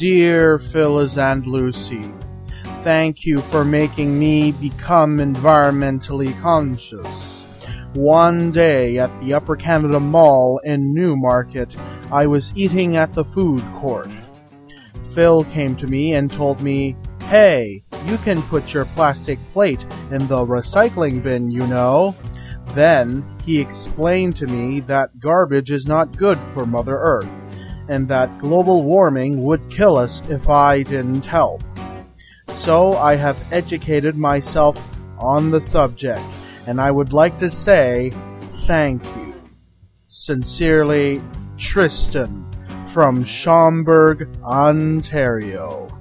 Dear Phil Liz and Lucy, thank you for making me become environmentally conscious. One day at the Upper Canada Mall in Newmarket, I was eating at the food court. Phil came to me and told me, Hey, you can put your plastic plate in the recycling bin, you know. Then he explained to me that garbage is not good for Mother Earth, and that global warming would kill us if I didn't help. So I have educated myself on the subject and I would like to say thank you. Sincerely, Tristan from Schomberg, Ontario.